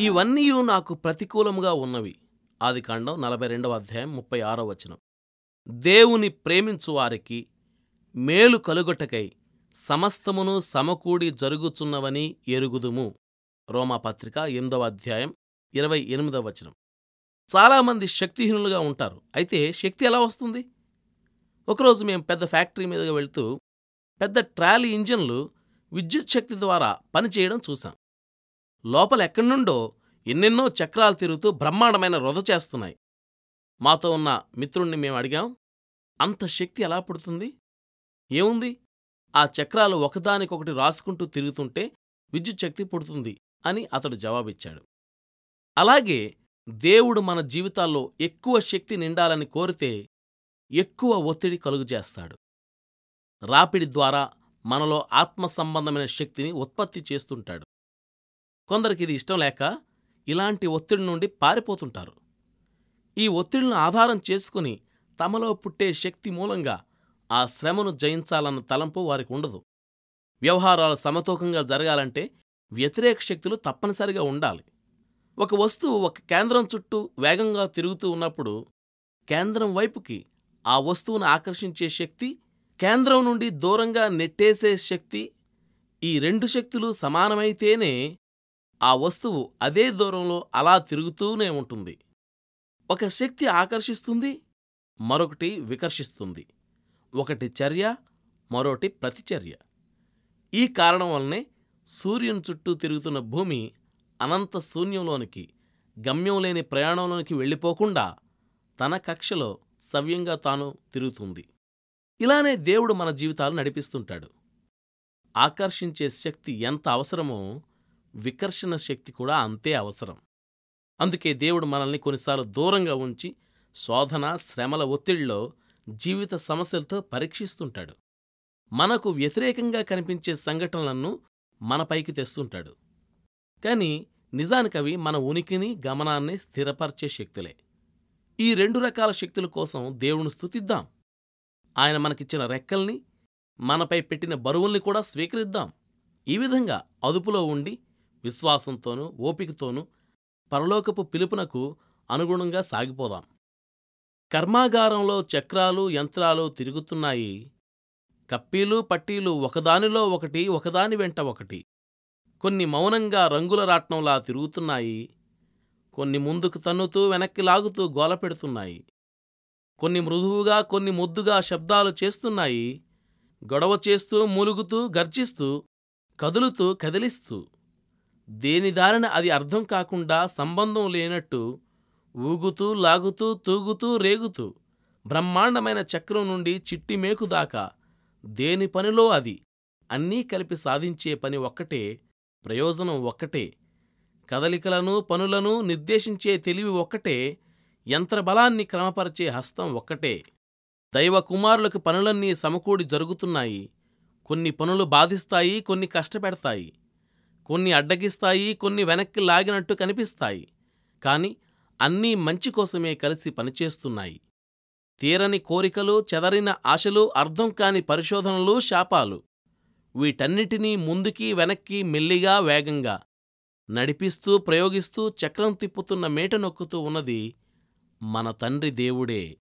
ఇవన్నీ నాకు ప్రతికూలముగా ఉన్నవి. ఆదికాండం నలభై రెండవ అధ్యాయం ముప్పై ఆరో వచనం. దేవుని ప్రేమించువారికి మేలు కలుగొటకై సమస్తమును సమకూడి జరుగుచున్నవని ఎరుగుదుము. రోమాపత్రిక ఎనిమిదవ అధ్యాయం ఇరవై ఎనిమిదవ వచనం. చాలామంది శక్తిహీనులుగా ఉంటారు. అయితే శక్తి ఎలా వస్తుంది? ఒకరోజు మేము పెద్ద ఫ్యాక్టరీ మీదుగా వెళ్తూ పెద్ద ట్రాలీ ఇంజన్లు విద్యుత్ శక్తి ద్వారా పనిచేయడం చూశాం లోపల ఎక్కడి నుండో ఎన్నెన్నో చక్రాలు తిరుగుతూ బ్రహ్మాండమైన రొద చేస్తున్నాయి. మాతో ఉన్న మిత్రుణ్ణి మేము అడిగాం అంత శక్తి ఎలా పుడుతుంది? ఏముంది? ఆ చక్రాలు ఒకదానికొకటి రాసుకుంటూ తిరుగుతుంటే విద్యుత్ శక్తి పుడుతుంది అని అతడు జవాబిచ్చాడు. అలాగే దేవుడు మన జీవితాల్లో ఎక్కువ శక్తి నిండాలని కోరితే ఎక్కువ ఒత్తిడి కలుగజేస్తాడు రాపిడి ద్వారా మనలో ఆత్మ సంబంధమైన శక్తిని ఉత్పత్తి చేస్తుంటాడు. కొందరికి ఇది ఇష్టం లేక ఇలాంటి ఒత్తిడి నుండి పారిపోతుంటారు. ఈ ఒత్తిడిని ఆధారం చేసుకుని తమలో పుట్టే శక్తి మూలంగా ఆ శ్రమను జయించాలన్న తలంపు వారికి ఉండదు. వ్యవహారాలు సమతూకంగా జరగాలంటే వ్యతిరేక శక్తులు తప్పనిసరిగా ఉండాలి. ఒక వస్తువు ఒక కేంద్రం చుట్టూ వేగంగా తిరుగుతూ ఉన్నప్పుడు కేంద్రం వైపుకి ఆ వస్తువును ఆకర్షించే శక్తి కేంద్రం నుండి దూరంగా నెట్టేసే శక్తి ఈ రెండు శక్తులు సమానమైతేనే ఆ వస్తువు అదే దూరంలో అలా తిరుగుతూనే ఉంటుంది. ఒక శక్తి ఆకర్షిస్తుంది మరొకటి వికర్షిస్తుంది. ఒకటి చర్య మరొకటి ప్రతిచర్య. ఈ కారణం వల్లనే సూర్యుని చుట్టూ తిరుగుతున్న భూమి అనంత శూన్యంలోనికి గమ్యం లేని ప్రయాణంలోనికి వెళ్ళిపోకుండా తన కక్షలో సవ్యంగా తాను తిరుగుతుంది. ఇలానే దేవుడు మన జీవితాలు నడిపిస్తుంటాడు. ఆకర్షించే శక్తి ఎంత అవసరమో వికర్షణ శక్తి కూడా అంతే అవసరం. అందుకే దేవుడు మనల్ని కొన్నిసార్లు దూరంగా ఉంచి శోధన శ్రమల ఒత్తిడిలో జీవిత సమస్యలతో పరీక్షిస్తుంటాడు. మనకు వ్యతిరేకంగా కనిపించే సంఘటనలను మనపైకి తెస్తుంటాడు. కాని నిజానికవి మన ఉనికిని గమనాన్ని స్థిరపరిచే శక్తులే. ఈ రెండు రకాల శక్తుల కోసం దేవుని స్తుతిద్దాం. ఆయన మనకిచ్చిన రెక్కల్ని మనపై పెట్టిన బరువుల్ని కూడా స్వీకరిద్దాం. ఈ విధంగా అదుపులో ఉండి విశ్వాసంతోనూ ఓపికతోనూ పరలోకపు పిలుపునకు అనుగుణంగా సాగిపోదాం. కర్మాగారంలో చక్రాలు యంత్రాలు తిరుగుతున్నాయి. కప్పీలు పట్టీలు ఒకదానిలో ఒకటి ఒకదాని వెంట ఒకటి. కొన్ని మౌనంగా రంగుల రాట్నంలా తిరుగుతున్నాయి. కొన్ని ముందుకు తన్నుతూ వెనక్కి లాగుతూ గోల పెడుతున్నాయి. కొన్ని మృదువుగా కొన్ని ముద్దుగా శబ్దాలు చేస్తున్నాయి. గొడవ చేస్తూ మూలుగుతూ గర్జిస్తూ కదులుతూ కదిలిస్తూ దేని దారిన అది అర్థం కాకుండా సంబంధం లేనట్టు ఊగుతూ లాగుతూ తూగుతూ రేగుతూ బ్రహ్మాండమైన చక్రం నుండి చిట్టిమేకు దాకా దేని పనిలో అది? అన్నీ కలిపి సాధించే పని ఒక్కటే ప్రయోజనం ఒక్కటే కదలికలను పనులను నిర్దేశించే తెలివి ఒక్కటే యంత్రబలాన్ని క్రమపరిచే హస్తం ఒక్కటే. దైవ కుమారులకు పనులన్నీ సమకూడి జరుగుతున్నాయి. కొన్ని పనులు బాధిస్తాయి కొన్ని కష్టపెడతాయి. కొన్ని అడ్డగిస్తాయి కొన్ని వెనక్కి లాగినట్టు కనిపిస్తాయి. కాని అన్నీ మంచి కోసమే కలిసి పనిచేస్తున్నాయి. తీరని కోరికలు చెదరిన ఆశలు అర్థం కాని పరిశోధనలు శాపాలు. వీటన్నిటినీ ముందుకి వెనక్కి మెల్లిగా వేగంగా నడిపిస్తూ ప్రయోగిస్తూ చక్రం తిప్పుతున్న మేట నొక్కుతూ ఉన్నది మన తండ్రి దేవుడే.